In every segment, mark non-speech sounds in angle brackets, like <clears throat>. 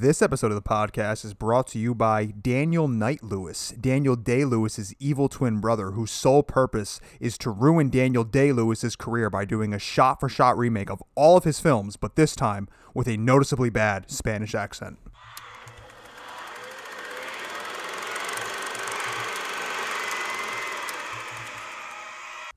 This episode of the podcast is brought to you by Daniel Knight Lewis, Daniel Day Lewis's evil twin brother, whose sole purpose is to ruin Daniel Day Lewis's career by doing a shot for shot remake of all of his films, but this time with a noticeably bad Spanish accent.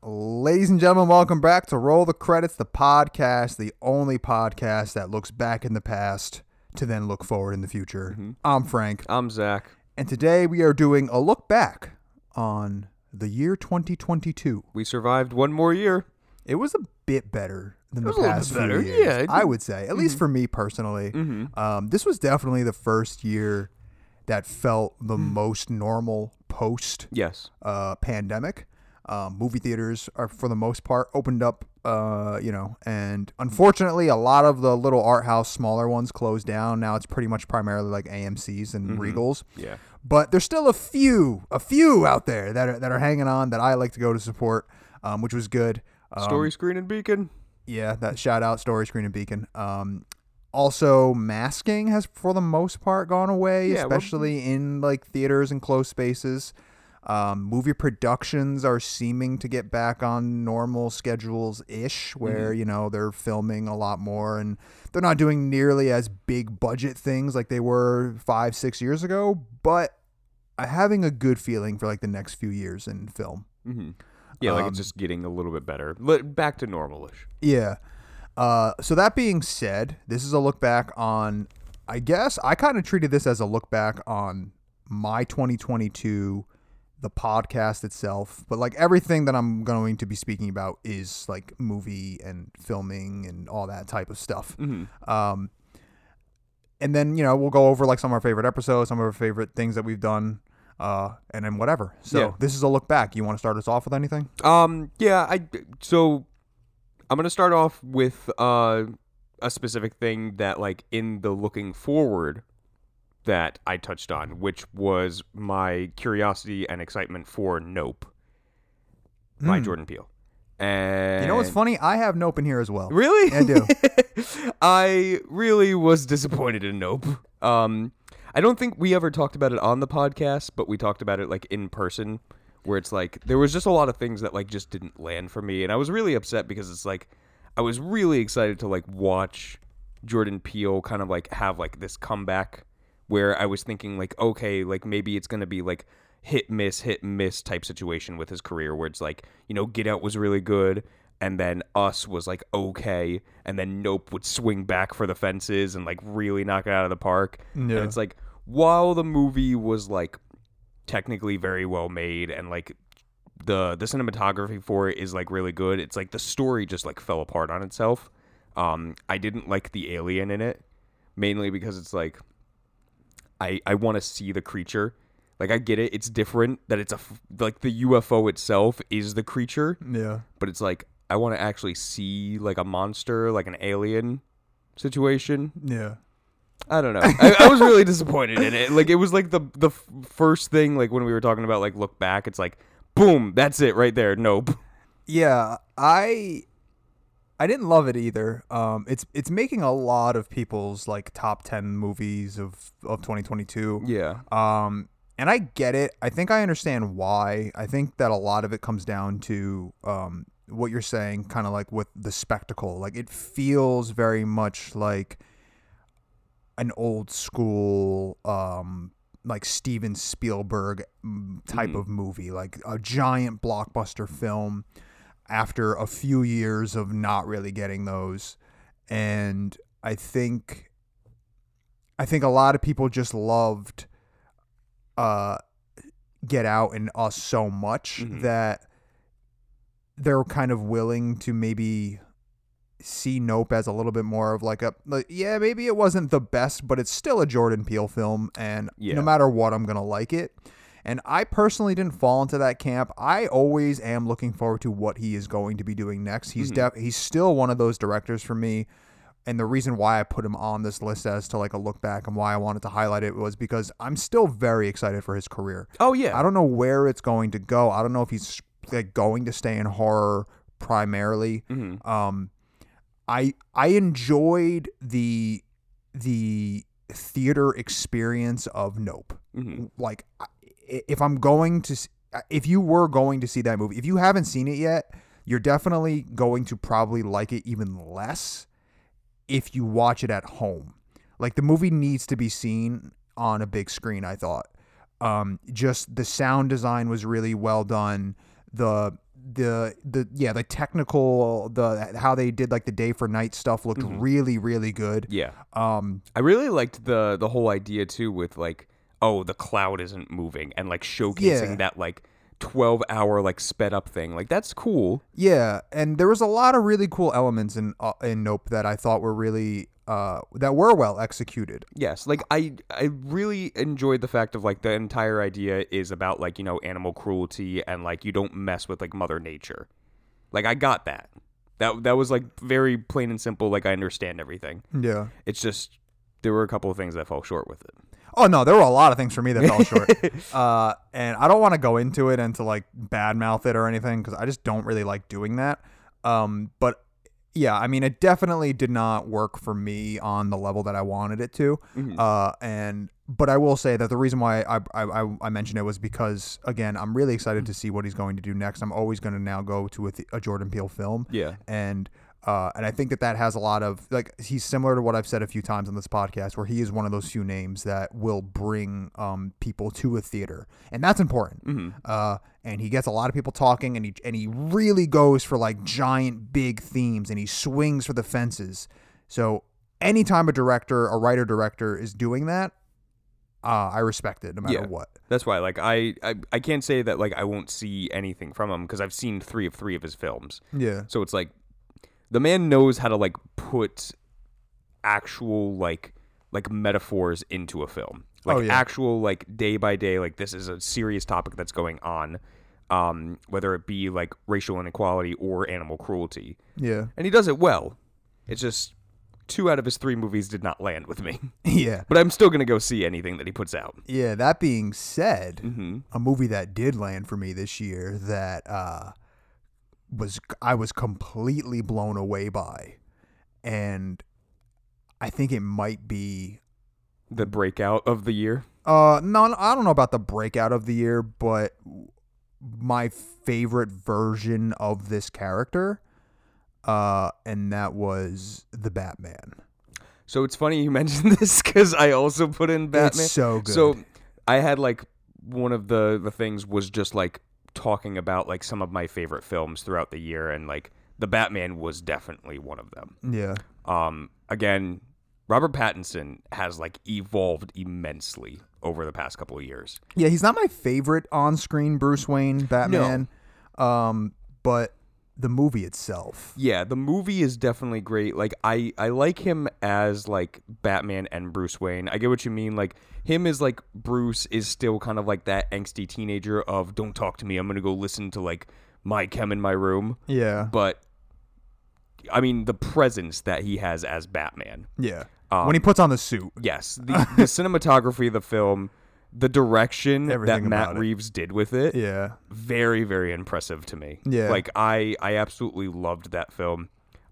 Ladies and gentlemen, welcome back to Roll the Credits, the podcast, the only podcast that looks back in the past to then look forward in the future. I'm Frank, I'm Zach. and today we are doing a look back on the year 2022. We survived one more year. It was a bit better than the past few years, yeah, I would say, at least for me personally. Mm-hmm. Um, this was definitely the first year that felt the Mm. most normal post Yes. uh, pandemic. Um, movie theaters are, for the most part, opened up. Uh, you know, and unfortunately, a lot of the little art house, smaller ones closed down. Now it's pretty much primarily like AMC's and Mm-hmm. Regals. Yeah. But there's still a few, a few out there that are that are hanging on that I like to go to support, um, which was good. Um, Story screen and beacon. yeah, that shout out Story Screen and Beacon. Um, also, masking has for the most part gone away, Yeah, well- especially in like theaters and closed spaces. Um, movie productions are seeming to get back on normal schedules ish, where you know they're filming a lot more and they're not doing nearly as big budget things like they were five, six years ago. But I'm having a good feeling for like the next few years in film. Mm-hmm. Yeah, like Um, it's just getting a little bit better. Back to normalish. Yeah. Uh, so that being said, this is a look back on. I guess I kind of treated this as a look back on my 2022, the podcast itself, but like everything that I'm going to be speaking about is like movie and filming and all that type of stuff. Mm-hmm. Um, and then you know we'll go over like some of our favorite episodes, some of our favorite things that we've done, uh, and then whatever. So Yeah. this is a look back. You want to start us off with anything? Um. Yeah. I. So, I'm gonna start off with uh a specific thing that like in the looking forward that I touched on, which was my curiosity and excitement for Nope by Hmm. Jordan Peele. And You know what's funny? I have Nope in here as well. Really? I do. <laughs> I really was disappointed in Nope. Um, I don't think we ever talked about it on the podcast, but we talked about it like in person, where it's like there was just a lot of things that like just didn't land for me, and I was really upset because it's like I was really excited to like watch Jordan Peele kind of like have like this comeback where I was thinking like okay, like maybe it's gonna be like hit miss hit miss type situation with his career where it's like you know Get Out was really good and then Us was like okay and then Nope would swing back for the fences and like really knock it out of the park. And it's like while the movie was like technically very well made and like the the cinematography for it is like really good it's like the story just like fell apart on itself. Um i didn't like the alien in it mainly because it's like i i want to see the creature like i get it it's different that it's a f- like the ufo itself is the creature Yeah. but it's like i want to actually see like a monster like an alien situation Yeah. I don't know. I, I was really disappointed in it. Like it was like the the f- first thing like when we were talking about like look back. It's like boom, that's it right there. Nope. Yeah, I I didn't love it either. Um it's it's making a lot of people's like top 10 movies of of 2022. Yeah. Um and I get it. I think I understand why. I think that a lot of it comes down to um what you're saying kind of like with the spectacle. Like it feels very much like an old school um like Steven Spielberg mm, type Mhm. of movie, like a giant blockbuster film after a few years of not really getting those. And I think I think a lot of people just loved uh Get Out and Us so much Mhm. that they're kind of willing to maybe see Nope as a little bit more of like a like, yeah, maybe it wasn't the best, but it's still a Jordan Peele film and Yeah. no matter what I'm going to like it. And I personally didn't fall into that camp. I always am looking forward to what he is going to be doing next. He's Mhm. def- he's still one of those directors for me. And the reason why I put him on this list as to like a look back and why I wanted to highlight it was because I'm still very excited for his career. Oh yeah. I don't know where it's going to go. I don't know if he's like going to stay in horror primarily. hmm Um, I I enjoyed the the theater experience of Nope. Mhm. Like, I- if I'm going to, if you were going to see that movie, if you haven't seen it yet, you're definitely going to probably like it even less if you watch it at home. Like the movie needs to be seen on a big screen. I thought. Um, just the sound design was really well done. The the the yeah the technical the how they did like the day for night stuff looked really really good. Yeah. Um, I really liked the the whole idea too with like oh the cloud isn't moving and like showcasing Yeah. that like 12 hour like sped up thing. Like that's cool. Yeah, and there was a lot of really cool elements in uh, in Nope that I thought were really uh that were well executed. Yes, like I I really enjoyed the fact of like the entire idea is about like, you know, animal cruelty and like you don't mess with like mother nature. Like I got that. That that was like very plain and simple like I understand everything. Yeah. It's just there were a couple of things that fell short with it. Oh no, there were a lot of things for me that fell short. <laughs> uh, and I don't want to go into it and to like badmouth it or anything because I just don't really like doing that. Um, but yeah, I mean, it definitely did not work for me on the level that I wanted it to. Uh, and but I will say that the reason why I I, I, I mentioned it was because again, I'm really excited to see what he's going to do next. I'm always going to now go to a, th- a Jordan Peele film. Yeah. and uh, and I think that that has a lot of like he's similar to what I've said a few times on this podcast, where he is one of those few names that will bring um, people to a theater, and that's important. Mm-hmm. Uh, and he gets a lot of people talking, and he and he really goes for like giant big themes, and he swings for the fences. So anytime a director, a writer director is doing that, uh, I respect it no matter Yeah. what. That's why like I, I I can't say that like I won't see anything from him because I've seen 3 of 3 of his films. Yeah, So it's like the man knows how to like put actual like like metaphors into a film. Like Oh, yeah. actual like day by day like this is a serious topic that's going on. Um whether it be like racial inequality or animal cruelty. yeah, And he does it well. It's just two out of his 3 movies did not land with me. <laughs> yeah, but I'm still going to go see anything that he puts out. yeah. That being said, Mm-hmm. a movie that did land for me this year that uh, was I was completely blown away by, and I think it might be. The breakout of the year. Uh, no, I don't know about the breakout of the year, but my favorite version of this character, uh, and that was the Batman. So it's funny you <laughs> mentioned this because I also put in Batman. It's so good. So I had like one of the the things was just like talking about like some of my favorite films throughout the year, and like the Batman was definitely one of them. yeah, Um, again, Robert Pattinson has like evolved immensely over the past couple of years. yeah, he's not my favorite on-screen Bruce Wayne Batman, um, but the movie itself. Yeah, the movie is definitely great. Like I I like him as like Batman and Bruce Wayne. I get what you mean. Like him is like Bruce is still kind of like that angsty teenager of don't talk to me. I'm going to go listen to like my chem in my room. Yeah, But I mean the presence that he has as Batman. yeah. Um, when he puts on the suit, Yes, the the <laughs> cinematography of the film, the direction that Everything Matt about it. Reeves did with it, yeah, very very impressive to me. Yeah. Like I I absolutely loved that film.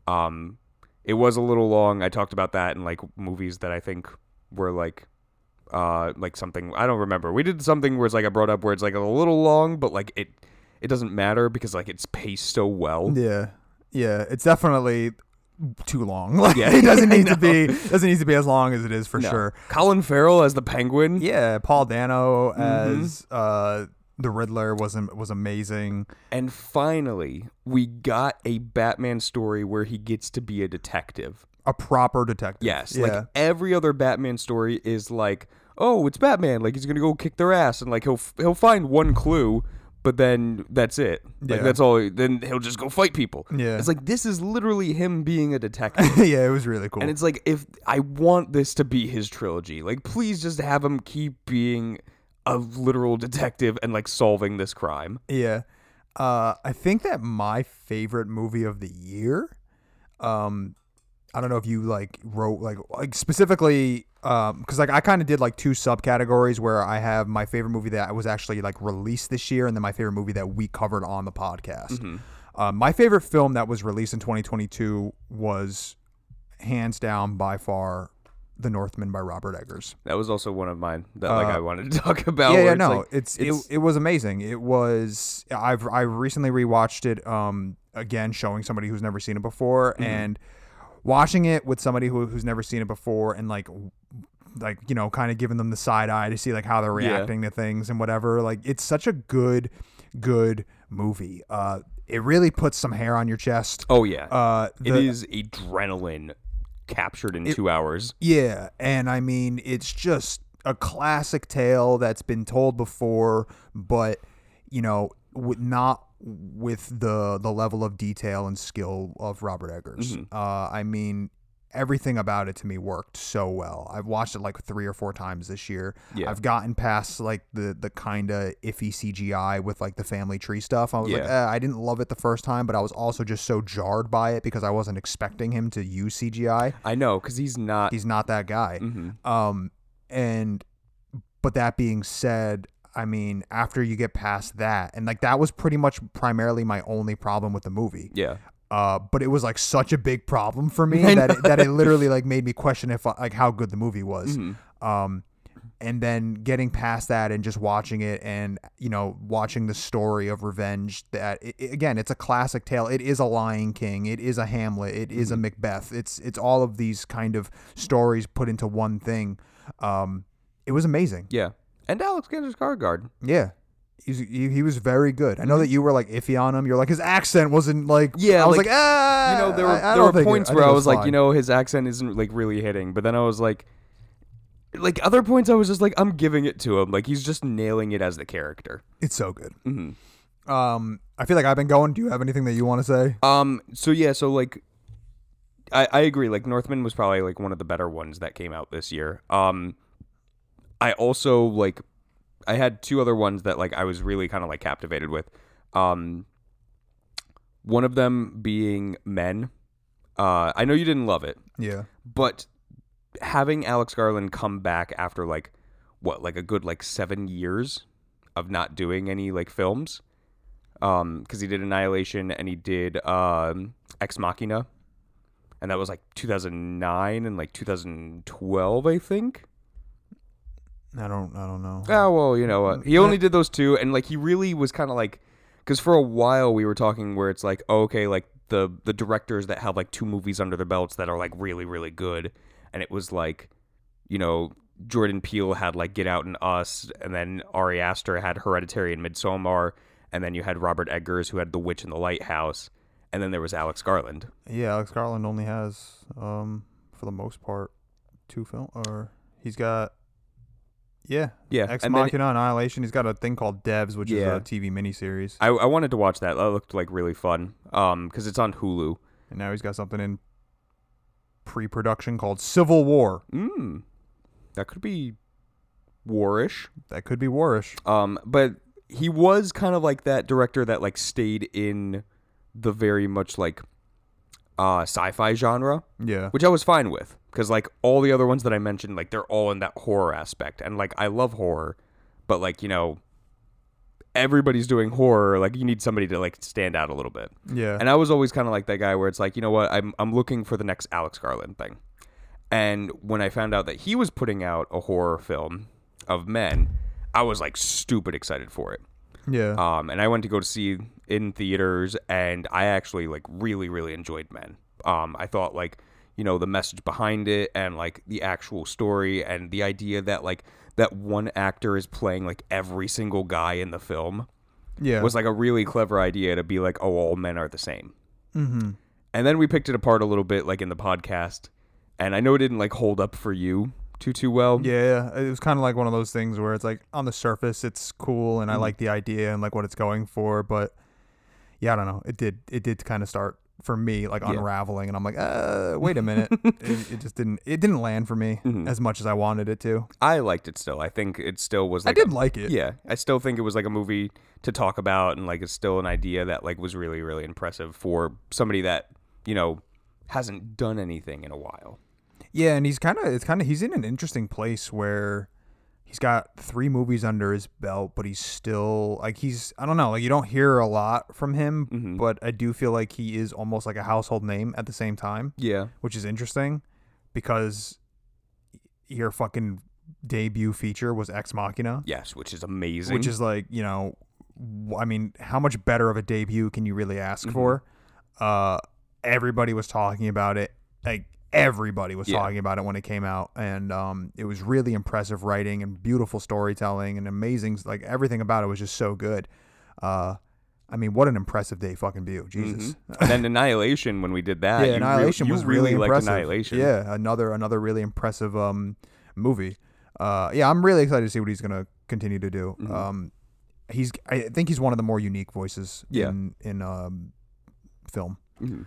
Um it was a little long. I talked about that in like movies that I think were like uh like something I don't remember. We did something where it's like I brought up where it's like a little long but like it it doesn't matter because like it's paced so well. yeah, yeah. It's definitely too long. <laughs> Like, Yeah, it doesn't <laughs> need to be doesn't need to be as long as it is for No. sure. Colin Farrell as the Penguin. Yeah, Paul Dano Mm-hmm. as uh, the Riddler was was amazing. And finally, we got a Batman story where he gets to be a detective. A proper detective. Yes, yeah. like every other Batman story is like, oh, it's Batman. Like he's gonna go kick their ass, and like he'll f- he'll find one clue, but then that's it. Like Yeah. that's all. Then he'll just go fight people. Yeah. it's like this is literally him being a detective. <laughs> yeah, it was really cool. And it's like if I want this to be his trilogy, like please just have him keep being a literal detective and like solving this crime. Yeah. Uh, I think that my favorite movie of the year, um, I don't know if you like wrote like like specifically um because like I kind of did like two subcategories where I have my favorite movie that was actually like released this year and then my favorite movie that we covered on the podcast. Uh, my favorite film that was released in 2022 was hands down by far The Northman by Robert Eggers. That was also one of mine that like Uh, I wanted to talk <laughs> about. yeah, yeah, it's no, like- it's, it's- it, it was amazing. It was I've I recently rewatched it um again, showing somebody who's never seen it before, Mm-hmm. and watching it with somebody who, who's never seen it before, and like like you know, kind of giving them the side eye to see like how they're Yeah. reacting to things and whatever. Like it's such a good good movie. Uh, it really puts some hair on your chest. oh yeah, Uh, it the- is adrenaline captured in two hours. Yeah, and I mean it's just a classic tale that's been told before, but you know, with not with the the level of detail and skill of Robert Eggers. Mm-hmm. Uh, I mean, everything about it to me worked so well. I've watched it like three or four times this year. Yeah. I've gotten past like the the kind of iffy CGI with like the family tree stuff. I was like, eh, I didn't love it the first time, but I was also just so jarred by it because I wasn't expecting him to use CGI I know because he's not. he's not that guy. Mhm. Um, and but that being said, I mean, after you get past that, and like that was pretty much primarily my only problem with the movie. Yeah, Uh, but it was like such a big problem for me <laughs> that it, that it literally like made me question if like how good the movie was. Mhm. Um, and then getting past that and just watching it and you know watching the story of revenge that it, it- again it's a classic tale. It is a lion king. It is a hamlet. It is a macbeth. It's it's all of these kind of stories put into one thing. Um it was amazing. Yeah. And Alexander Skarsgård. yeah He's, he, he was very good. I know that you were like iffy on him. You're like his accent wasn't like. Yeah, I was like, like, ah. You know, there were I- I there were it- points I where I it was like, fine. you know, his accent isn't like really hitting, but then I was like, like other points, I was just like, I'm giving it to him. Like he's just nailing it as the character. it's so good. hmm Um, I feel like I've been going. Do you have anything that you want to say? Um. So yeah. So like, I I agree. Like Northman was probably like one of the better ones that came out this year. Um, I also like, I had two other ones that like I was really kind of like captivated with. Um, one of them being Men. Uh, I know you didn't love it, Yeah. but having Alex Garland come back after like what like a good like seven years of not doing any like films um because he did annihilation and he did um ex machina and that was like 2009 and like 2012 i think I don't. I don't know. oh well you know what he only did those two and like he really was kind of like because for a while we were talking where it's like oh, okay like the the directors that have like two movies under their belts that are like really really good and it was like you know jordan peele had like get out and us and then ari aster had hereditary and midsommar and then you had robert eggers who had the witch in the lighthouse and then there was alex garland Yeah, Alex Garland only has, um, for the most part, two film. Or he's got. Yeah. yeah Ex and then Machina Annihilation. He's got a thing called Devs, which Yeah. is a TV miniseries, I, I wanted to watch that that looked like really fun um because it's on hulu and now he's got something in pre-production called Civil War. mm, that could be warish That could be warish. Um, but he was kind of like that director that like stayed in the very much like uh sci-fi genre, Yeah. which I was fine with because like all the other ones that I mentioned, like they're all in that horror aspect, and like I love horror, but like you know. Everybody's doing horror, like you need somebody to like stand out a little bit. Yeah. And I was always kind of like that guy where it's like, you know what, I'm I'm looking for the next Alex Garland thing. And when I found out that he was putting out a horror film of men, I was like stupid excited for it. yeah. Um, and I went to go to see in theaters, and I actually like really really enjoyed Men. Um, I thought like you know the message behind it and like the actual story and the idea that like that one actor is playing like every single guy in the film yeah. was like a really clever idea to be like, oh, all men are the same. mm-hmm. And then we picked it apart a little bit, like in the podcast. And I know it didn't like hold up for you too too well. Yeah, it was kind of like one of those things where it's like on the surface it's cool and I Mm-hmm. like the idea and like what it's going for, but yeah, I don't know. It did it did kind of start for me like Yeah. unraveling and I'm like, uh, wait a minute. <laughs> it, it just didn't it didn't land for me Mhm. as much as I wanted it to. I liked it still. I think it still was. I did a- like it. Yeah, I still think it was like a movie to talk about, and like it's still an idea that like was really really impressive for somebody that you know hasn't done anything in a while. Yeah, and he's kind of it's kind of he's in an interesting place where he's got three movies under his belt, but he's still like he's I don't know like you don't hear a lot from him, Mhm. but I do feel like he is almost like a household name at the same time, Yeah, which is interesting because your fucking debut feature was Ex Machina, Yes, which is amazing. which is like you know, I mean, how much better of a debut can you really ask Mm-hmm. for? Uh, everybody was talking about it. Like everybody was Yeah. talking about it when it came out, and um, it was really impressive writing and beautiful storytelling and amazing. Like everything about it was just so good. Uh, I mean, what an impressive day, fucking debut, Jesus. and then Annihilation when we did that. yeah, you re- Annihilation you was really really impressive. Annihilation. Yeah, another another really impressive um movie. Uh, yeah, I'm really excited to see what he's gonna continue to do. Mm-hmm. Um, he's I think he's one of the more unique voices Yeah. in in um film. Mhm.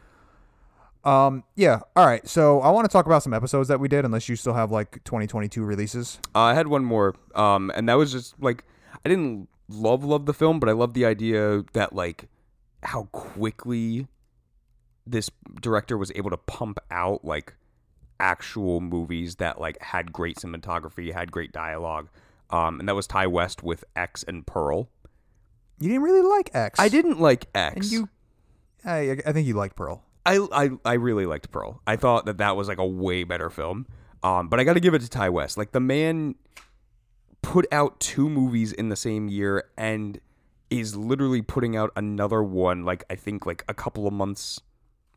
Um, yeah. All right. So I want to talk about some episodes that we did, unless you still have like 2022 releases. Uh, I had one more, um, and that was just like I didn't love love the film, but I love the idea that like how quickly this director was able to pump out like actual movies that like had great cinematography, had great dialogue. Um, and that was Ti West with X and Pearl. You didn't really like X. I didn't like And X. you, I I think you liked Pearl. I, I I really liked Pearl. I thought that that was like a way better film. Um, but I got to give it to Ti West. Like the man put out two movies in the same year and is literally putting out another one. Like I think like a couple of months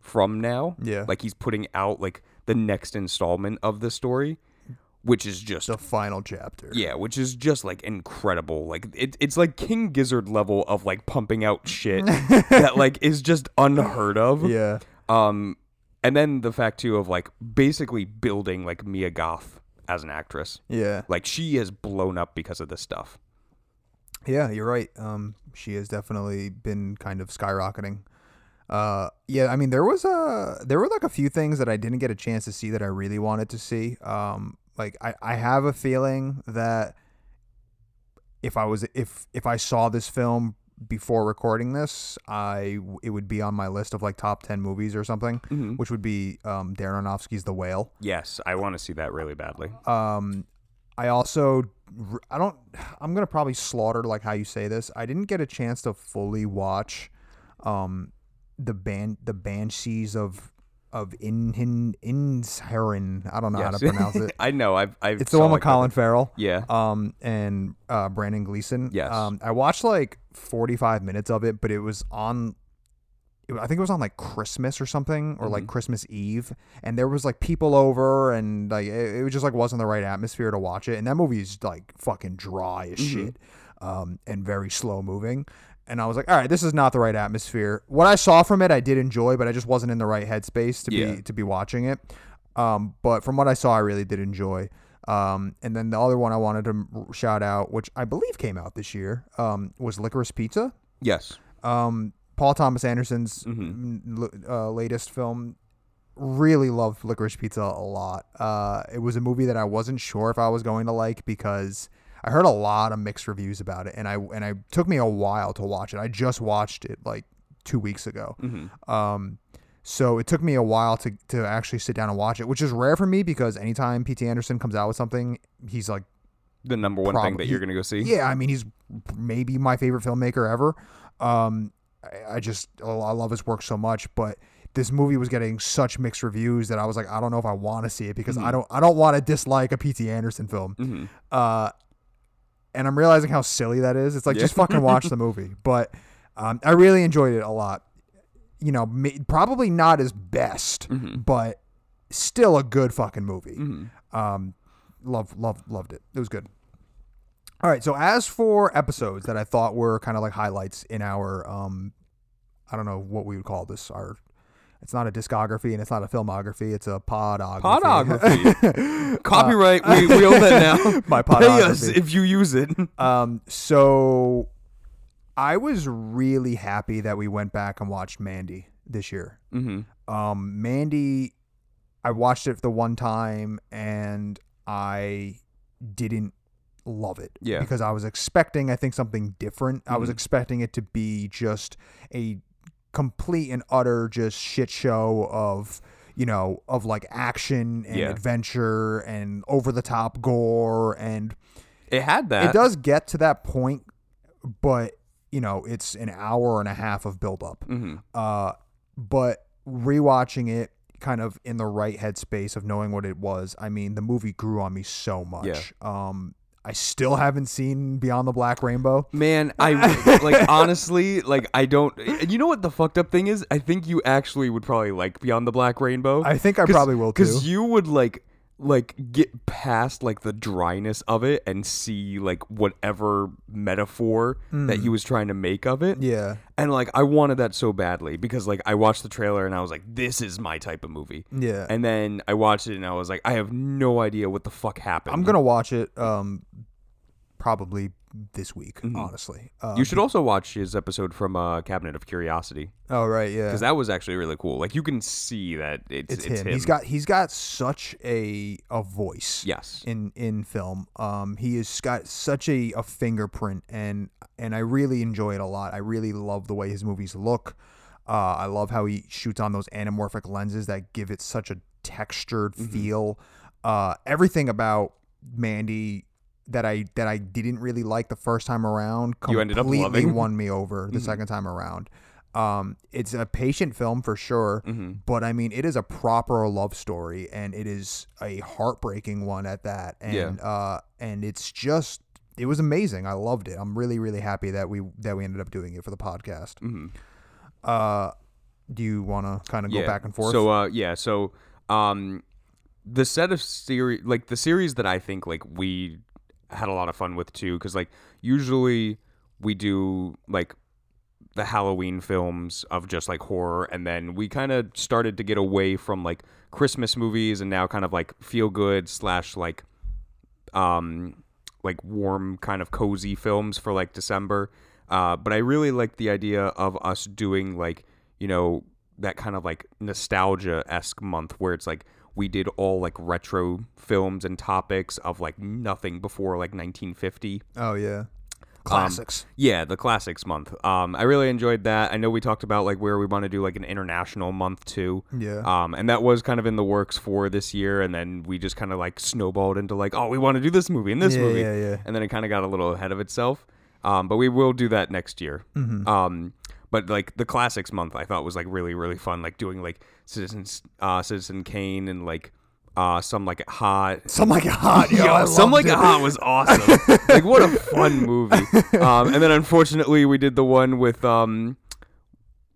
from now. Yeah. Like he's putting out like the next installment of the story, which is just The final chapter. yeah, which is just like incredible. Like it, it's like King Gizzard level of like pumping out shit <laughs> that like is just unheard of. Yeah. Um, and then the fact too of like basically building like Mia Goth as an actress. Yeah. Like she has blown up because of this stuff. Yeah, you're right. Um, she has definitely been kind of skyrocketing. Uh, yeah, I mean, there was a there were like a few things that I didn't get a chance to see that I really wanted to see. Um, like I, I have a feeling that if I was if if I saw this film before recording this, I it would be on my list of like top ten movies or something, Mhm. which would be um, Darren Aronofsky's The Whale. Yes, I want to see that really badly. Um, I also I don't I'm gonna probably slaughter like how you say this. I didn't get a chance to fully watch um the band the banshees of of Inhin Insherin. I don't know how to pronounce it. <laughs> I know. I've. I've It's the one with like, Colin Farrell. Yeah. Um and uh Brendan Gleeson. Yes. Um I watched like 45 minutes of it, but it was on I think it was on like Christmas or something, or Mm-hmm. like Christmas Eve, and there was like people over, and like it, it was just like wasn't the right atmosphere to watch it. And that movie is like fucking dry as Mm-hmm. shit, um, and very slow moving. And I was like, all right, this is not the right atmosphere. What I saw from it, I did enjoy, but I just wasn't in the right headspace to Yeah. be to be watching it. Um, but from what I saw, I really did enjoy. Um, and then the other one I wanted to shout out, which I believe came out this year, um, was Licorice Pizza yes. um, Paul Thomas Anderson's Mm-hmm. mm, l- uh, latest film. Really loved Licorice Pizza a lot. Uh, it was a movie that I wasn't sure if I was going to like because I heard a lot of mixed reviews about it, and I and I took me a while to watch it. I just watched it like two weeks ago. Mm-hmm. Um, so it took me a while to to actually sit down and watch it, which is rare for me because anytime P.T. Anderson comes out with something, he's like The number one thing that you're gonna go see. yeah, I mean, he's maybe my favorite filmmaker ever. Um, I, I just oh, I love his work so much, but this movie was getting such mixed reviews that I was like, I don't know if I want to see it because I don't I don't want to dislike a P.T. Anderson film. Mm-hmm. Uh, and I'm realizing how silly that is. It's like Yeah. just fucking watch the movie, <laughs> but um, I really enjoyed it a lot. You know, probably not his best, Mm-hmm. but still a good fucking movie. Mm-hmm. Um, love, love, loved it. It was good. All right. So as for episodes that I thought were kind of like highlights in our, um, I don't know what we would call this. Our, it's not a discography and it's not a filmography. It's a podography. Podography. <laughs> Copyright. we, we own that now. <laughs> My Pay us podography. if you use it. Um, so I was really happy that we went back and watched Mandy this year. Mm-hmm. Um, Mandy, I watched it the one time and I didn't love it. Yeah. Because I was expecting, I think, something different. I was Mhm. expecting it to be just a complete and utter just shit show of you know of like action and Yeah. adventure and over the top gore and It had that. it does get to that point but you know it's an hour and a half of build up Mm-hmm. uh but rewatching it kind of in the right headspace of knowing what it was, I mean, the movie grew on me so much. Um, I still haven't seen Beyond the Black Rainbow. Man, I <laughs> like honestly, like I don't. You know what the fucked up thing is? I think you actually would probably like Beyond the Black Rainbow. I think I probably will too. because you would like like get past like the dryness of it and see like whatever metaphor that he was trying to make of it. Mm. yeah, And like I wanted that so badly because like I watched the trailer and I was like, this is my type of movie. yeah. And then I watched it and I was like, I have no idea what the fuck happened. I'm gonna watch it. Um, probably this week. Honestly. Um, Mm-hmm. You should also watch his episode from uh, Cabinet of Curiosity Oh right, yeah. because that was actually really cool. Like you can see that it's, it's, it's, him. He's got he's got such a a voice. yes, in in film. Um, he has got such a, a fingerprint, and and I really enjoy it a lot. I really love the way his movies look. Uh, I love how he shoots on those anamorphic lenses that give it such a textured Mm-hmm. feel. Uh, everything about Mandy that I that I didn't really like the first time around You ended up completely loving? Mm-hmm. won me over the second time around. Um, it's a patient film for sure, Mm-hmm. but I mean, it is a proper love story, and it is a heartbreaking one at that. And Yeah. uh, and it's just, it was amazing. I loved it. I'm really, really happy that we that we ended up doing it for the podcast. Mm-hmm. Uh, do you want to kind of go back and forth? So uh, yeah, so um, the set of series, like the series that I think like we had a lot of fun with too, because like usually we do like the Halloween films of just like horror, and then we kind of started to get away from like Christmas movies, and now kind of like feel good slash like um like warm kind of cozy films for like December. Uh, but I really like the idea of us doing like you know that kind of like nostalgia esque month where it's like we did all like retro films and topics of like nothing before like 1950. oh yeah, classics. Yeah, the classics month. Um, I really enjoyed that. I know we talked about like where we want to do like an international month too. yeah, Um, and that was kind of in the works for this year, and then we just kind of like snowballed into like, oh, we want to do this movie and this Yeah, movie, yeah, yeah. and then it kind of got a little ahead of itself. Um, but we will do that next year. Mm-hmm. Um, but like the classics month, I thought was like really really fun, like doing like Citizens, uh, Citizen Kane, and like uh, some like it hot. some like it hot. Yo, <laughs> Yo, some like it. it hot was awesome. like what a fun <laughs> movie. Um, and then unfortunately we did the one with um,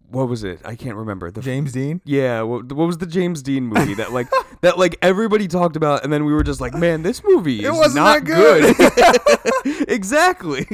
what was it? I can't remember. The James Dean. yeah, what, what was the James Dean movie that like <laughs> that like everybody talked about, and then we were just like, man, this movie is wasn't not that good. <laughs> <laughs> exactly.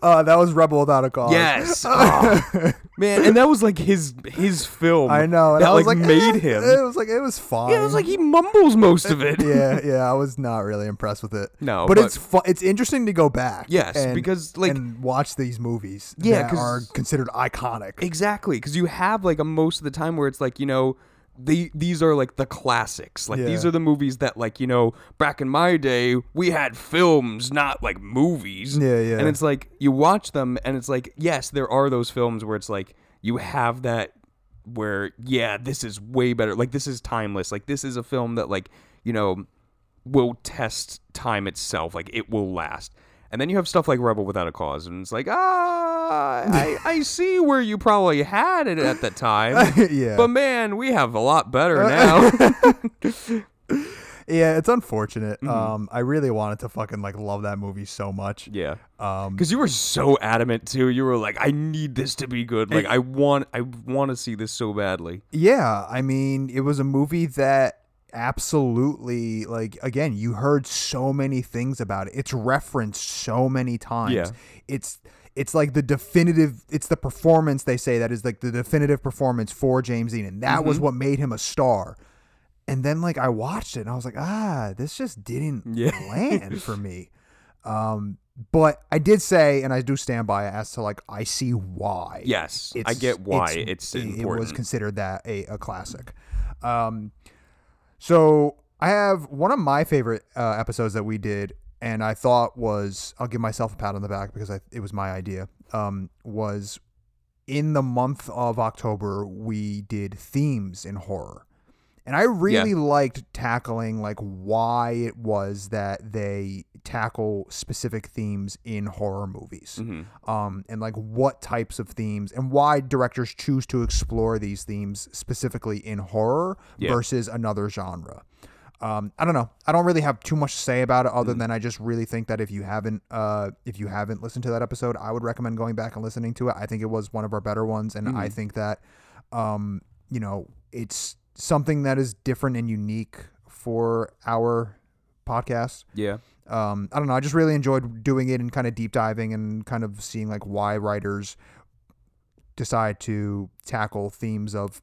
Uh, that was Rebel Without a Cause. yes, Oh, man, and that was like his his film. I know. And that I was like, like, made eh, him. It was like it was fine. yeah, it was like he mumbles most of it. yeah, yeah. I was not really impressed with it. No, but, but- it's fu- it's interesting to go back. Yes, and- because, like- and watch these movies. Yeah, that are considered iconic. Exactly, because you have like a most of the time where it's like you know. The, these are like the classics. Like these are the movies that like you know back in my day we had films, not like movies. Yeah, yeah. And it's like you watch them, and it's like yes, there are those films where it's like you have that where yeah, this is way better. Like this is timeless. Like this is a film that like you know will test time itself. Like it will last. And then you have stuff like Rebel Without a Cause, and it's like, ah, I, I see where you probably had it at the time. <laughs> yeah, But man, we have a lot better now. <laughs> <laughs> yeah. It's unfortunate. Mm-hmm. Um, I really wanted to fucking like love that movie so much. yeah. Um, Because you were so adamant too. You were like, I need this to be good. Like I want I want to see this so badly. Yeah, I mean, it was a movie that absolutely like again, you heard so many things about it. It's referenced so many times. Yeah. It's it's like the definitive it's the performance they say that is like the definitive performance for James Dean and that Mm-hmm. was what made him a star. And then like I watched it and I was like, "Ah, this just didn't Yeah. <laughs> land for me." Um but I did say, and I do stand by it as to like I see why. Yes. I get why it's, it, it was considered that a, a classic. Um, so I have one of my favorite uh, episodes that we did, and I thought was I'll give myself a pat on the back because I, it was my idea. Um, was in the month of October we did themes in horror, And I really liked tackling like why it was that they tackle specific themes in horror movies. Mm-hmm. Um, and like what types of themes and why directors choose to explore these themes specifically in horror Yeah. versus another genre. Um, I don't know. I don't really have too much to say about it other Mm-hmm. than I just really think that if you haven't uh, if you haven't listened to that episode, I would recommend going back and listening to it. I think it was one of our better ones and Mm-hmm. I think that um, you know, it's something that is different and unique for our podcast. Yeah. Um, I don't know. I just really enjoyed doing it and kind of deep diving and kind of seeing like why writers decide to tackle themes of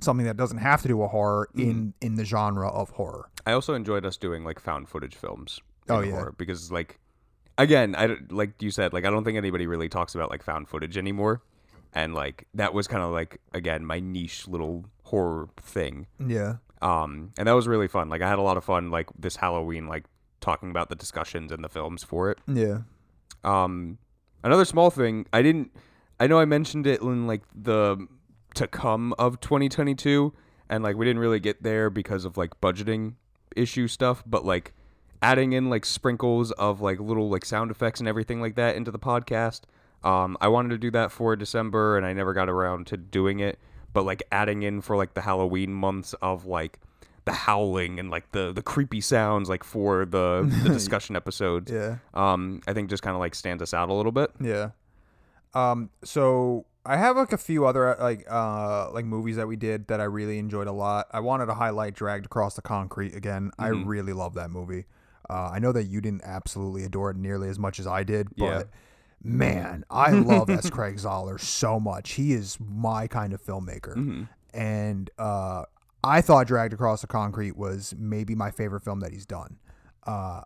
something that doesn't have to do with horror Mm-hmm. in in the genre of horror. I also enjoyed us doing like found footage films. Oh, yeah. horror because like again, I like you said, like I don't think anybody really talks about like found footage anymore, and like that was kind of like again my niche little horror thing. Yeah. Um, and that was really fun. Like I had a lot of fun like this Halloween, like talking about the discussions and the films for it. Yeah. Um, another small thing, I didn't. I know I mentioned it in like the to come of 2022, and like we didn't really get there because of like budgeting issue stuff. But like adding in like sprinkles of like little like sound effects and everything like that into the podcast. Um, I wanted to do that for December, and I never got around to doing it. But like adding in for like the Halloween months of like the howling and like the the creepy sounds like for the the <laughs> discussion episodes Yeah. um, I think just kind of like stands us out a little bit. Yeah. Um. So I have like a few other like uh like movies that we did that I really enjoyed a lot. I wanted to highlight Dragged Across the Concrete again. I Mm-hmm. really love that movie. Uh, I know that you didn't absolutely adore it nearly as much as I did, but Yeah. Man, <laughs> I love S. Craig Zahler so much. He is my kind of filmmaker, Mm-hmm. and uh, I thought Dragged Across the Concrete was maybe my favorite film that he's done. Uh,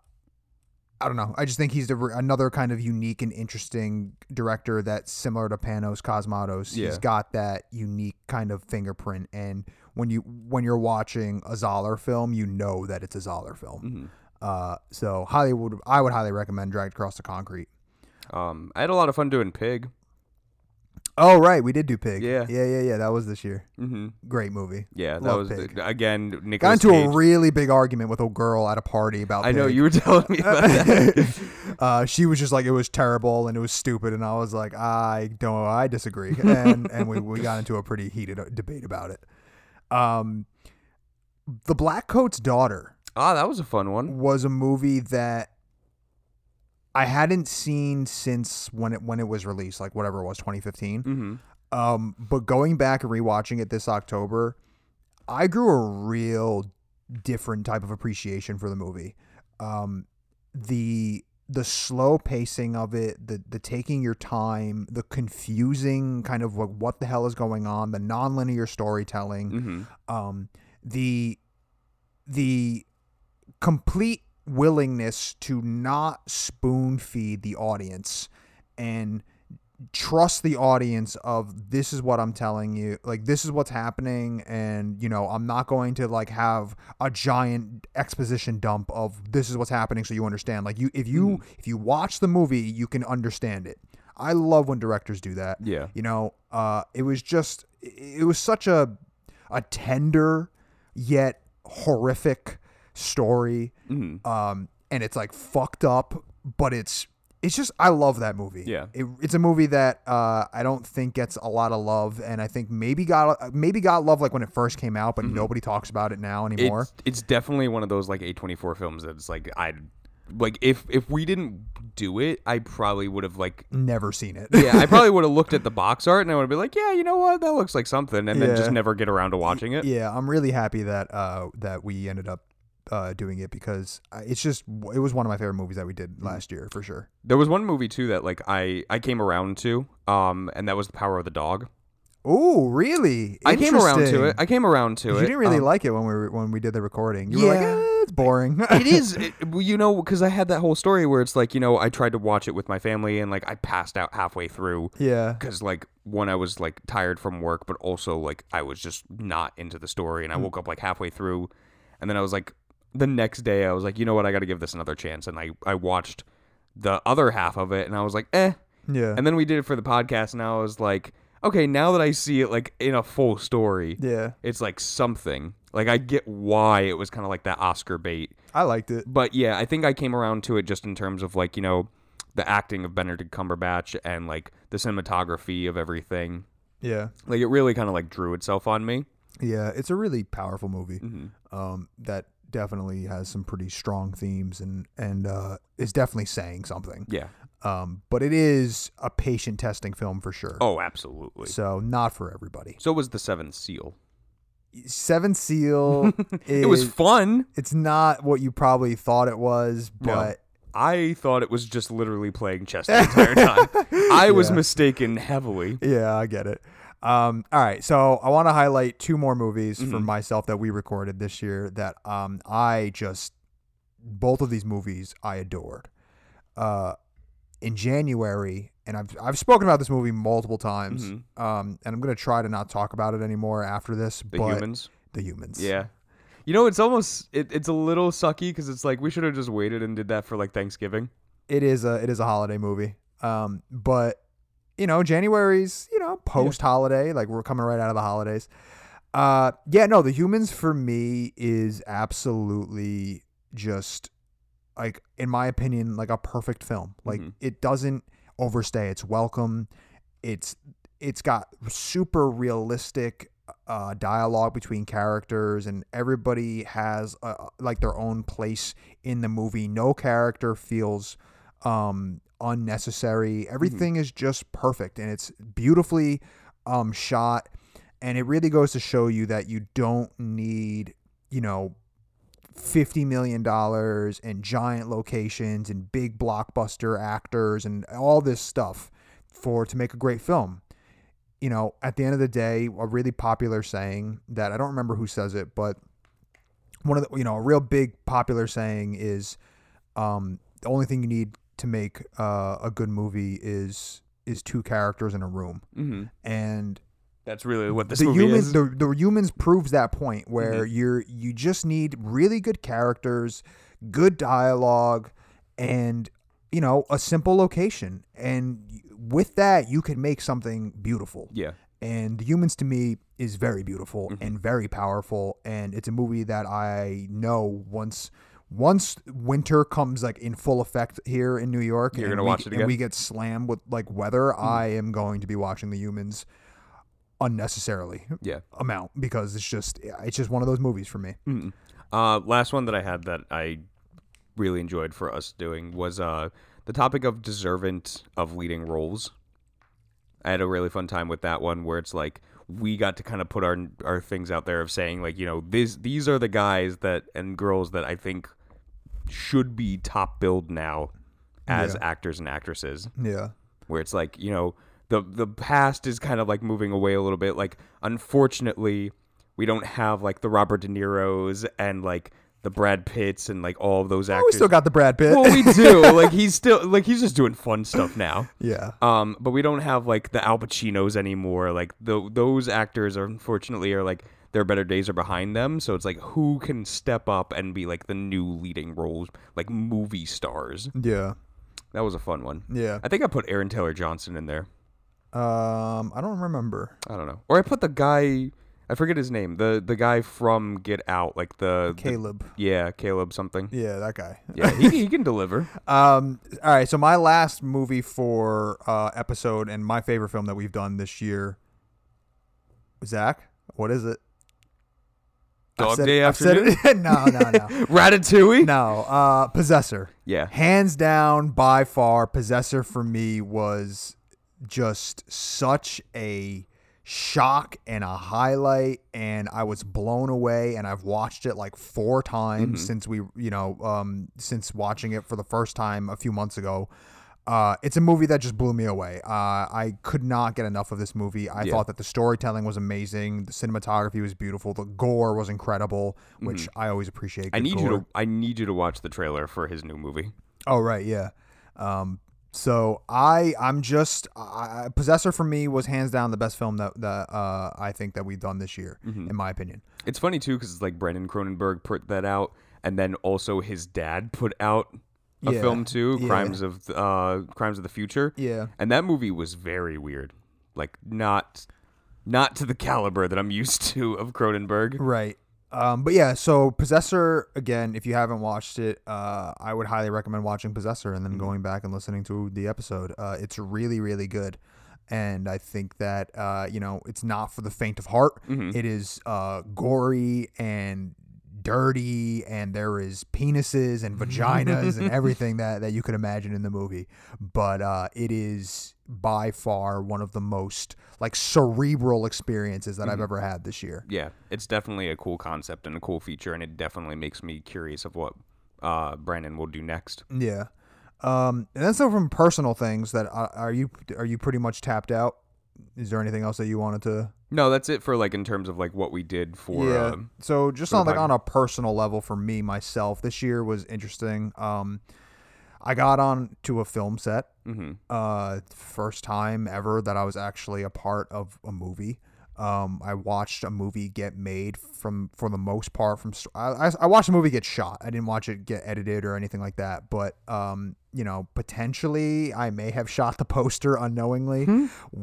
I don't know. I just think he's the, another kind of unique and interesting director that's similar to Panos Cosmatos. Yeah. He's got that unique kind of fingerprint, and when you when you're watching a Zahler film, you know that it's a Zoller film. Mm-hmm. Uh, so highly would I would highly recommend Dragged Across the Concrete. Um, I had a lot of fun doing Pig. Oh right, we did do Pig. Yeah. yeah, yeah, yeah. That was this year. Mm-hmm. Great movie. Yeah, that Love was Pig. again Got into Cage. a really big argument with a girl at a party about. I know Pig. you were <laughs> telling me about that. <laughs> uh, she was just like it was terrible and it was stupid, and I was like, I don't, I disagree, <laughs> and and we, we got into a pretty heated uh, debate about it. Um, the Blackcoat's daughter ah, that was a fun one. was a movie that I hadn't seen since when it when it was released, like whatever it was, 2015. Mm-hmm. Um, but going back and rewatching it this October, I grew a real different type of appreciation for the movie. Um, the the slow pacing of it, the the taking your time, the confusing kind of what, what the hell is going on, the nonlinear storytelling, Mm-hmm. um, the the complete willingness to not spoon feed the audience and trust the audience of this is what I'm telling you like this is what's happening and you know I'm not going to like have a giant exposition dump of this is what's happening so you understand like you if you if you watch the movie you can understand it. I love when directors do that. Yeah. you know uh it was just it was such a a tender yet horrific story Mm-hmm. um and it's like fucked up but it's it's just i love that movie Yeah. it, it's a movie that uh i don't think gets a lot of love and i think maybe got maybe got love like when it first came out but nobody talks about it now anymore Mm-hmm. It's, it's definitely one of those like A24 films that's like I like if if we didn't do it, I probably would have like never seen it yeah, I probably <laughs> would have looked at the box art and I would have been like, yeah, you know what, that looks like something, and then Yeah. just never get around to watching it. yeah i'm really happy that uh that we ended up uh doing it because it's just it was one of my favorite movies that we did Mm-hmm. last year for sure There was one movie too that like I I came around to, um, and that was The Power of the Dog. Oh, really? I came around to it. I came around to it. you didn't really um, like it when we were, when we did the recording. You were like, Yeah. eh, it's boring. it is <laughs> it, well, you know because i had that whole story where it's like you know i tried to watch it with my family and like i passed out halfway through yeah. because like one i was like tired from work but also like i was just not into the story and i woke up like halfway through and then i was like the next day i was like you know what i gotta give this another chance and i i watched the other half of it and i was like eh Yeah. and then we did it for the podcast and i was like okay, now that I see it like in a full story, Yeah, it's like something. Like I get why it was kind of like that Oscar bait. I liked it. But yeah, I think I came around to it just in terms of like, you know, the acting of Benedict Cumberbatch and like the cinematography of everything. Yeah, Like it really kind of like drew itself on me. yeah, it's a really powerful movie. hmm Um, that definitely has some pretty strong themes and and uh, is definitely saying something. Yeah. Um, but it is a patient testing film for sure. Oh, absolutely. So not for everybody. So was the Seventh Seal. Seventh Seal. is, <laughs> It was fun. It's not what you probably thought it was, No. but I thought it was just literally playing chess the entire time. <laughs> I was Yeah. mistaken heavily. yeah, I get it. Um, all right, so I want to highlight two more movies for Mhm. myself that we recorded this year that um, I just both of these movies I adored. Uh, in January, and I've I've spoken about this movie multiple times, Mhm. um, and I'm gonna try to not talk about it anymore after this. The but humans. the humans, Yeah. You know, it's almost it, it's a little sucky because it's like we should have just waited and did that for like Thanksgiving. it is a it is a holiday movie. Um, but you know, January's you know post holiday, like we're coming right out of the holidays. Uh, yeah, no, the humans for me is absolutely just like in my opinion like a perfect film. Like Mhm. it doesn't overstay its welcome. It's it's got super realistic uh, dialogue between characters, and everybody has uh, like their own place in the movie. No character feels um, unnecessary. Everything is just perfect, and it's beautifully um, shot. And it really goes to show you that you don't need, you know, fifty million dollars and giant locations and big blockbuster actors and all this stuff for to make a great film. You know, at the end of the day, a really popular saying that I don't remember who says it, but one of the you know a real big popular saying is um, the only thing you need to make uh, a good movie is is two characters in a room, Mm-hmm. and That's really what this the movie humans is. the, the humans proves that point where you're you just need really good characters good dialogue and you know a simple location and with that you can make something beautiful yeah. and the humans to me is very beautiful Mhm. and very powerful and it's a movie that i know once once winter comes like in full effect here in new york You're and gonna we- watch it and we get slammed with like weather Mm-hmm. i am going to be watching the humans unnecessarily Yeah. amount because it's just it's just one of those movies for me Mm. Uh, last one that I had that I really enjoyed for us doing was uh, the topic of deservant of leading roles. I had a really fun time with that one where it's like we got to kind of put our our things out there of saying like you know these these are the guys that and girls that I think should be top billed now as Yeah. actors and actresses. Yeah. Where it's like you know the the past is kind of like moving away a little bit. Like unfortunately we don't have like the robert de niro's and like the brad pitts and like all of those oh, actors. we still got the brad pitt. Well we do. <laughs> Like he's still like he's just doing fun stuff now. Yeah. Um but we don't have like the al pacinos anymore. Like the, those actors are unfortunately are like their better days are behind them so it's like who can step up and be like the new leading roles like movie stars yeah that was a fun one yeah i think i put aaron taylor johnson in there um i don't remember I don't know. Or I put the guy I forget his name. The the guy from Get Out, like the, the- caleb yeah, Caleb something. yeah that guy Yeah, he, he can deliver. <laughs> Um. All right. So my last movie for uh, episode and my favorite film that we've done this year. Zach, what is it? Dog said- Day I've said it- <laughs> no, no, no, <laughs> Ratatouille. no. Uh, Possessor. Yeah. Hands down, by far, Possessor for me was just such a shock and a highlight and I was blown away and I've watched it like four times Mhm. since we you know um since watching it for the first time a few months ago. Uh, it's a movie that just blew me away. Uh, I could not get enough of this movie. I Yeah. thought that the storytelling was amazing, the cinematography was beautiful, the gore was incredible, which I always appreciate. Mm-hmm. I need you to I need you to watch the trailer for his new movie. Oh right, yeah. Um, so I I'm just I, Possessor for me was hands down the best film that that uh, I think that we've done this year, Mm-hmm. in my opinion. It's funny too because it's like Brandon Cronenberg put that out, and then also his dad put out a Yeah, film too, yeah. Crimes of uh Crimes of the Future, Yeah, and that movie was very weird. like not not to the caliber that I'm <laughs> used to of Cronenberg. Right. Um, but yeah, so Possessor again. If you haven't watched it, uh, I would highly recommend watching Possessor and then going back and listening to the episode. Uh, it's really, really good, and I think that uh, you know it's not for the faint of heart. It is uh, gory and dirty, and there is penises and vaginas and <laughs> everything that that you could imagine in the movie. But uh, it is by far one of the most like cerebral experiences that I've ever had this year. Yeah, it's definitely a cool concept and a cool feature, and it definitely makes me curious of what uh, Brandon will do next. Yeah. Um, and then some from personal things that uh, are you are you pretty much tapped out? Is there anything else that you wanted to? No, that's it for like in terms of like what we did for. yeah. um, so just on like on a personal level for me myself, this year was interesting. Um, I got on to a film set. mhm. Uh, first time ever that I was actually a part of a movie. Um, I watched a movie get made from, for the most part, from I, I- watched a movie get shot. I didn't watch it get edited or anything like that. But um, you know, potentially I may have <laughs> shot the poster unknowingly.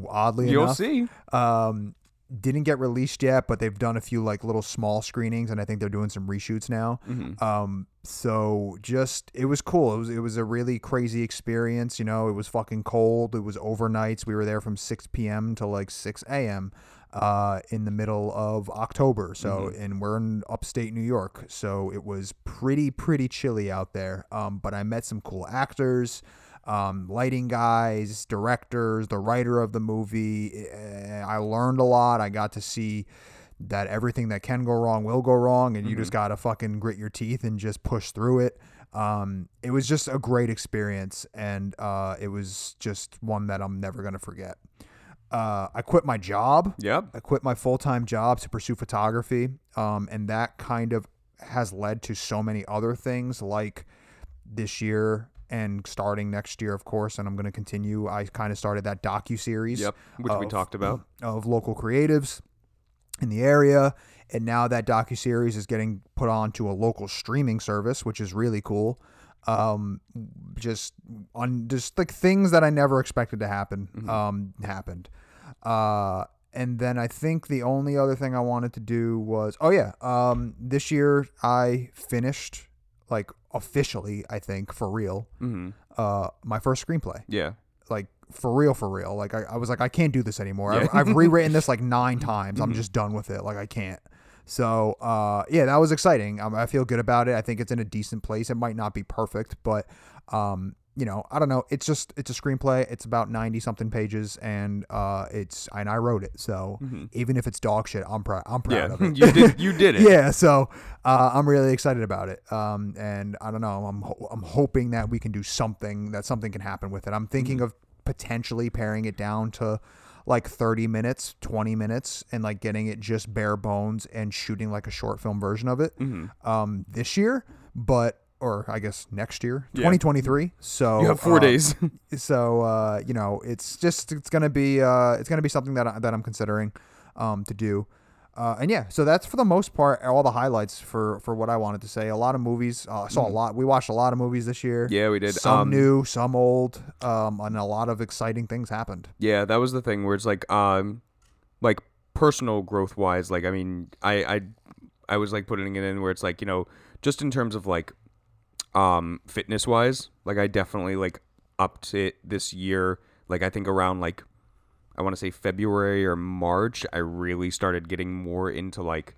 Oddly enough. You'll enough, see. um, didn't get released yet, but they've done a few like little small screenings, and I think they're doing some reshoots now. Mhm. Um, so just it was cool. It was it was a really crazy experience. You know, it was fucking cold. It was overnights. We were there from six p.m. to like six a.m. Uh, in the middle of October. So, and we're in upstate New York, so it was pretty pretty chilly out there. Um, but I met some cool actors um, lighting guys, directors, the writer of the movie. Eh, I learned a lot. I got to see that everything that can go wrong will go wrong, and you just got to fucking grit your teeth and just push through it. Um, it was just a great experience, and uh, it was just one that I'm never gonna forget. Uh, I quit my job. Yep. I quit my full time job to pursue photography, um, and that kind of has led to so many other things like this year and starting next year, of course. And I'm going to continue. I kind of started that docu series Yep. Which we talked about. <clears throat> of local creatives in the area, and now that docu series is getting put onto a local streaming service, which is really cool. Um, just on just like things that I never expected to happen, um, happened. Uh, and then I think the only other thing I wanted to do was, oh yeah, um, this year I finished like officially, I think for real, hmm uh, my first screenplay. Yeah. like for real for real. Like i, I was like i can't do this anymore. Yeah. I've, I've rewritten this like <laughs> nine times. I'm just done with it. Like i can't. So uh yeah that was exciting. Um, i feel good about it. I think it's in a decent place. It might not be perfect but um you know i don't know it's just it's a screenplay it's about 90 something pages and uh it's and i wrote it so even if it's dog shit i'm proud i'm proud Yeah. of it <laughs> you did. <laughs> You did it. yeah, so uh, I'm really excited about it. Um, and I don't know, I'm ho- I'm hoping that we can do something that something can happen with it. I'm thinking Mm-hmm. of potentially paring it down to like 30 minutes, 20 minutes, and like getting it just bare bones and shooting like a short film version of it Mm-hmm. um, this year, but or I guess next year, Yeah. 2023. So You have four uh, days. <laughs> so uh, you know, it's just it's gonna be uh, it's gonna be something that I, that I'm considering um, to do. Uh, and yeah, so that's for the most part all the highlights for for what I wanted to say. A lot of movies. Uh, I saw a lot. We watched a lot of movies this year. Yeah, we did. Some Um, new, some old, um, and a lot of exciting things happened. Yeah, that was the thing where it's like um like personal growth wise, like I mean, I I I was like putting it in where it's like, you know, just in terms of like um fitness wise, like I definitely like upped it this year. Like I think around like I want to say February or March, I really started getting more into like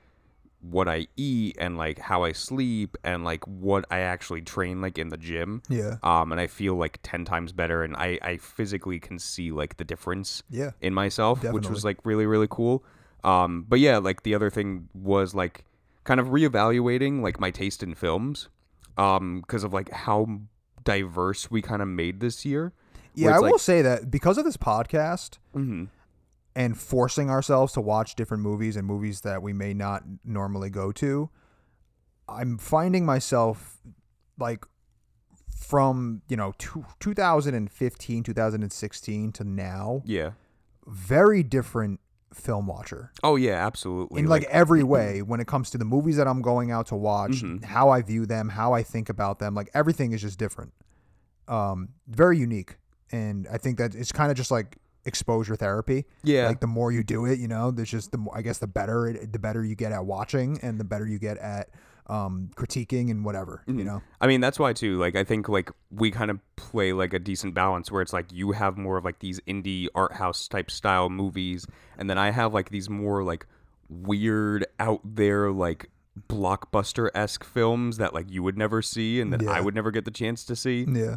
what I eat and like how I sleep and like what I actually train like in the gym. Yeah. Um, and I feel like 10 times better and I, I physically can see like the difference Yeah. in myself, which was like really, really cool. Um, but yeah, like the other thing was like kind of reevaluating like my taste in films. Um, because of like how diverse we kind of made this year. Yeah, I like- will say that because of this podcast Mm-hmm. and forcing ourselves to watch different movies and movies that we may not normally go to, I'm finding myself like from, you know, two, 2015, 2016 to now, Yeah. very different film watcher Oh yeah, absolutely. in like, every <clears throat> way when it comes to the movies that I'm going out to watch, Mhm. how I view them, how I think about them, like everything is just different. Um, very unique. And I think that it's kind of just like exposure therapy. Yeah. Like the more you do it, you know, there's just the more, I guess the better it, the better you get at watching and the better you get at um critiquing and whatever, Mm-hmm. you know. I mean, that's why too. Like, I think like we kind of play like a decent balance where it's like you have more of like these indie art house type style movies, and then I have like these more like weird out there like blockbuster esque films that like you would never see and that I would never get the chance to see. Yeah.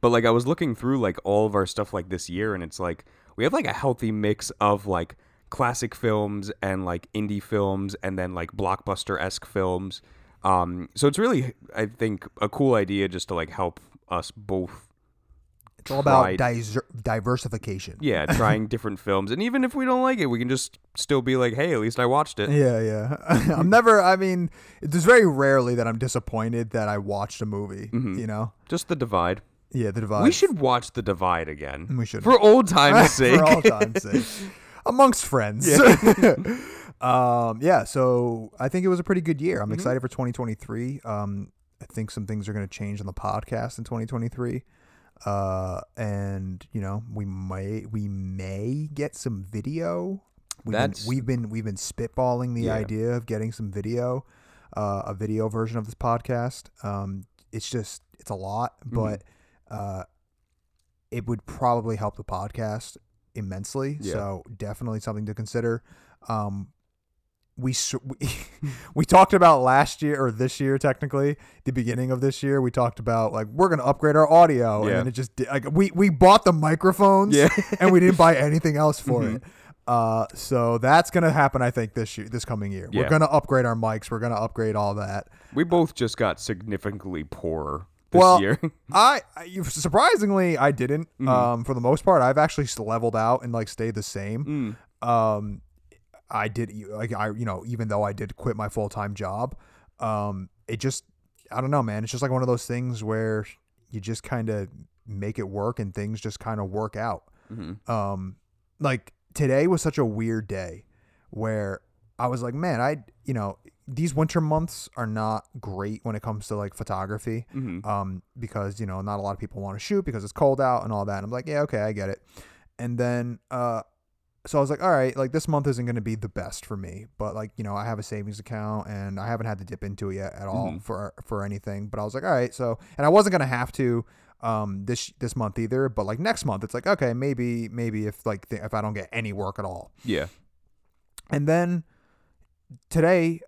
But like I was looking through like all of our stuff like this year, and it's like we have like a healthy mix of like classic films and like indie films, and then like blockbuster esque films. Um, so it's really, I think, a cool idea just to like help us both. It's all about diversification. Yeah, trying <laughs> different films, and even if we don't like it, we can just still be like, "Hey, at least I watched it." Yeah, yeah. <laughs> I'm never. I mean, there's very rarely that I'm disappointed that I watched a movie. You know. Just the divide. Yeah, the divide. we should watch the divide again. We should. for <laughs> old times' sake. for all time's sake, amongst friends. Um, yeah. So I think it was a pretty good year. I'm excited for 2023. Um, I think some things are going to change on the podcast in 2023. Uh, and you know, we may we may get some video. We've That's- been, we've been we've been spitballing the Yeah. idea of getting some video, uh, a video version of this podcast. Um, it's just it's a lot, but uh, it would probably help the podcast immensely. Yeah. So definitely something to consider. Um, <laughs> we, we talked about last year or this year technically the beginning of this year we talked about like we're gonna upgrade our audio and Yeah. then it just like we we bought the microphones Yeah. <laughs> and we didn't buy anything else for Mhm. it uh so that's gonna happen i think this year this coming year we're gonna upgrade our mics we're gonna upgrade all that We both just got significantly poorer this Well, year. <laughs> I, I surprisingly I didn't. Mhm. Um, for the most part, I've actually leveled out and like stayed the same. Mm. Um, I did like I you know even though I did quit my full time job, um, it just I don't know, man. It's just like one of those things where you just kind of make it work and things just kind of work out. Mhm. Um, like today was such a weird day where I was like, man, I you know these winter months are not great when it comes to like photography Mhm. um, because you know not a lot of people want to shoot because it's cold out and all that. And I'm like, yeah, okay, I get it. And then, uh, so I was like, all right, like this month isn't going to be the best for me, but like you know I have a savings account and I haven't had to dip into it yet at all Mhm. for for anything. But I was like, all right, so and I wasn't going to have to um this this month either but like next month it's like okay maybe maybe if like th- if i don't get any work at all Yeah. and then today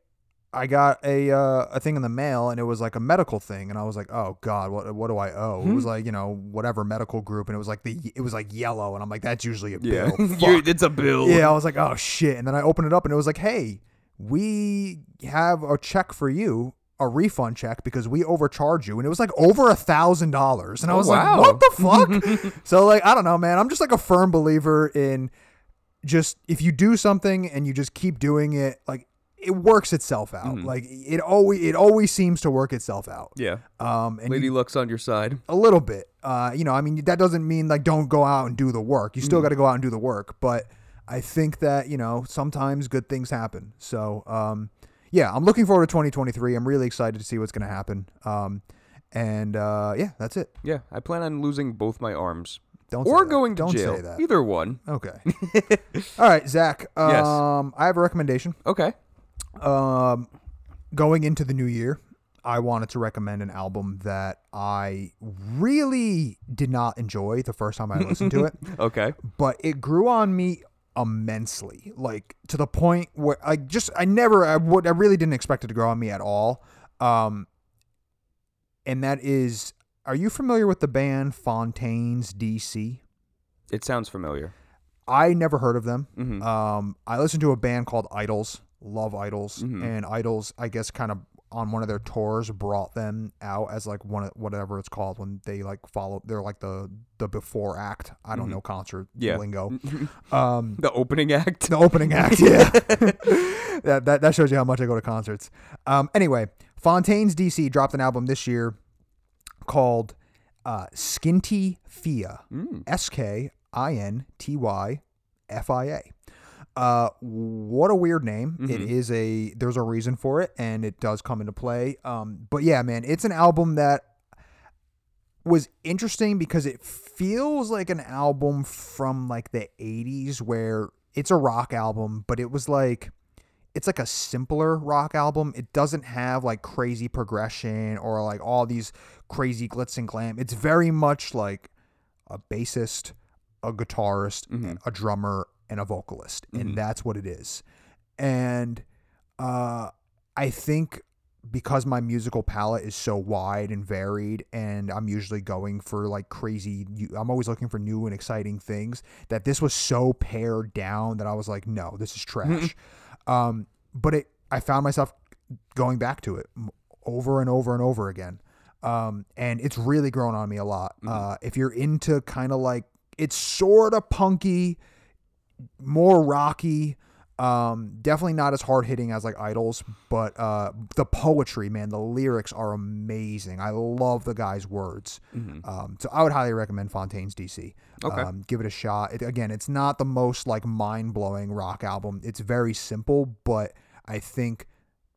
I got a uh, a thing in the mail and it was like a medical thing and I was like, "Oh god, what what do I owe?" It was like, you know, whatever medical group and it was like the it was like yellow and I'm like, "That's usually a Yeah. bill." <laughs> Fuck. it's a bill. yeah, I was like, "Oh shit." And then I opened it up and it was like, "Hey, we have a check for you." A refund check because we overcharge you, and it was like over a thousand dollars. And I Oh, was wow. like, "What the fuck?" <laughs> so like, I don't know, man. I'm just like a firm believer in just if you do something and you just keep doing it, like it works itself out. Mhm. Like it always it always seems to work itself out. Yeah. Um, and Lady you- Luck's on your side. a little bit. Uh, you know, I mean that doesn't mean like don't go out and do the work. You Mm. still got to go out and do the work, but I think that you know sometimes good things happen. So um, yeah, I'm looking forward to 2023. I'm really excited to see what's going to happen. Um, and uh, yeah, that's it. Yeah. I plan on losing both my arms Don't say or that. going to don't jail. say that. Either one. Okay. <laughs> All right, Zach. Um, Yes. I have a recommendation. Okay. Um, going into the new year, I wanted to recommend an album that I really did not enjoy the first time I listened to it, <laughs> Okay. but it grew on me immensely, like to the point where I just I never I would I really didn't expect it to grow on me at all. Um, and that is, are you familiar with the band Fontaines DC? It sounds familiar. I never heard of them. Mhm. Um, I listened to a band called IDLES. Love IDLES, Mhm. and IDLES, I guess, kind of on one of their tours brought them out as like one of whatever it's called when they like follow. They're like the the before act. I don't Mhm. know concert Yeah. lingo. <laughs> Um, <laughs> the opening act. the opening act. Yeah, <laughs> that, that that shows you how much I go to concerts. Um, anyway, Fontaines DC dropped an album this year called uh, Skinty Fia. Mm. S K I N T Y F I A. Uh, what a weird name. It Mhm. is a there's a reason for it, and it does come into play. Um, but yeah, man, it's an album that was interesting because it feels like an album from like the 80s where it's a rock album, but it was like it's like a simpler rock album. It doesn't have like crazy progression or like all these crazy glitz and glam. It's very much like a bassist, a guitarist, a drummer, and a vocalist, and that's what it is. And uh, I think because my musical palette is so wide and varied, and I'm usually going for like crazy, I'm always looking for new and exciting things. That this was so pared down that I was like, no, this is trash. um, but it, I found myself going back to it over and over and over again. Um, and it's really grown on me a lot. Uh, if you're into kind of like it's sort of punky, more rocky. Um, definitely not as hard hitting as like IDLES, but uh, the poetry, man, the lyrics are amazing. I love the guy's words. Um, so I would highly recommend Fontaines DC. Okay. Um, give it a shot. It, again, it's not the most like mind blowing rock album. It's very simple, but I think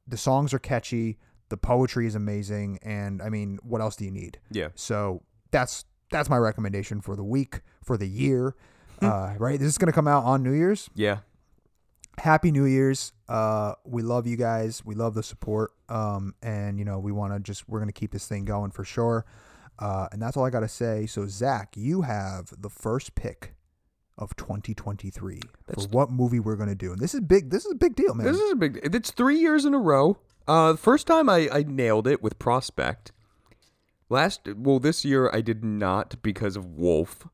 the songs are catchy. The poetry is amazing, and I mean, what else do you need? Yeah. So that's that's my recommendation for the week, for the year. Uh, right, this is gonna come out on New Year's. Yeah. Happy New Year's. Uh, we love you guys. We love the support. Um, and you know, we want to just we're gonna keep this thing going for sure. Uh, and that's all I gotta say. So Zach, you have the first pick of 2023 for what movie we're gonna do, and this is big. This is a big deal, man. This is a big. It's three years in a row. Uh, the first time I, I nailed it with Prospect. Last, well, this year I did not because of Wolf.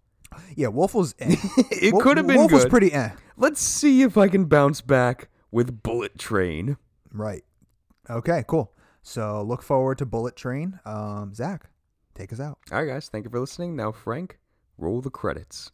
Yeah, Wolf was. Eh. <laughs> It Wolf- could have been Wolf good. was pretty. Eh. Let's see if I can bounce back with Bullet Train. Right. Okay. Cool. So look forward to Bullet Train. Um, Zach, take us out. All right, guys. Thank you for listening. Now, Frank, roll the credits.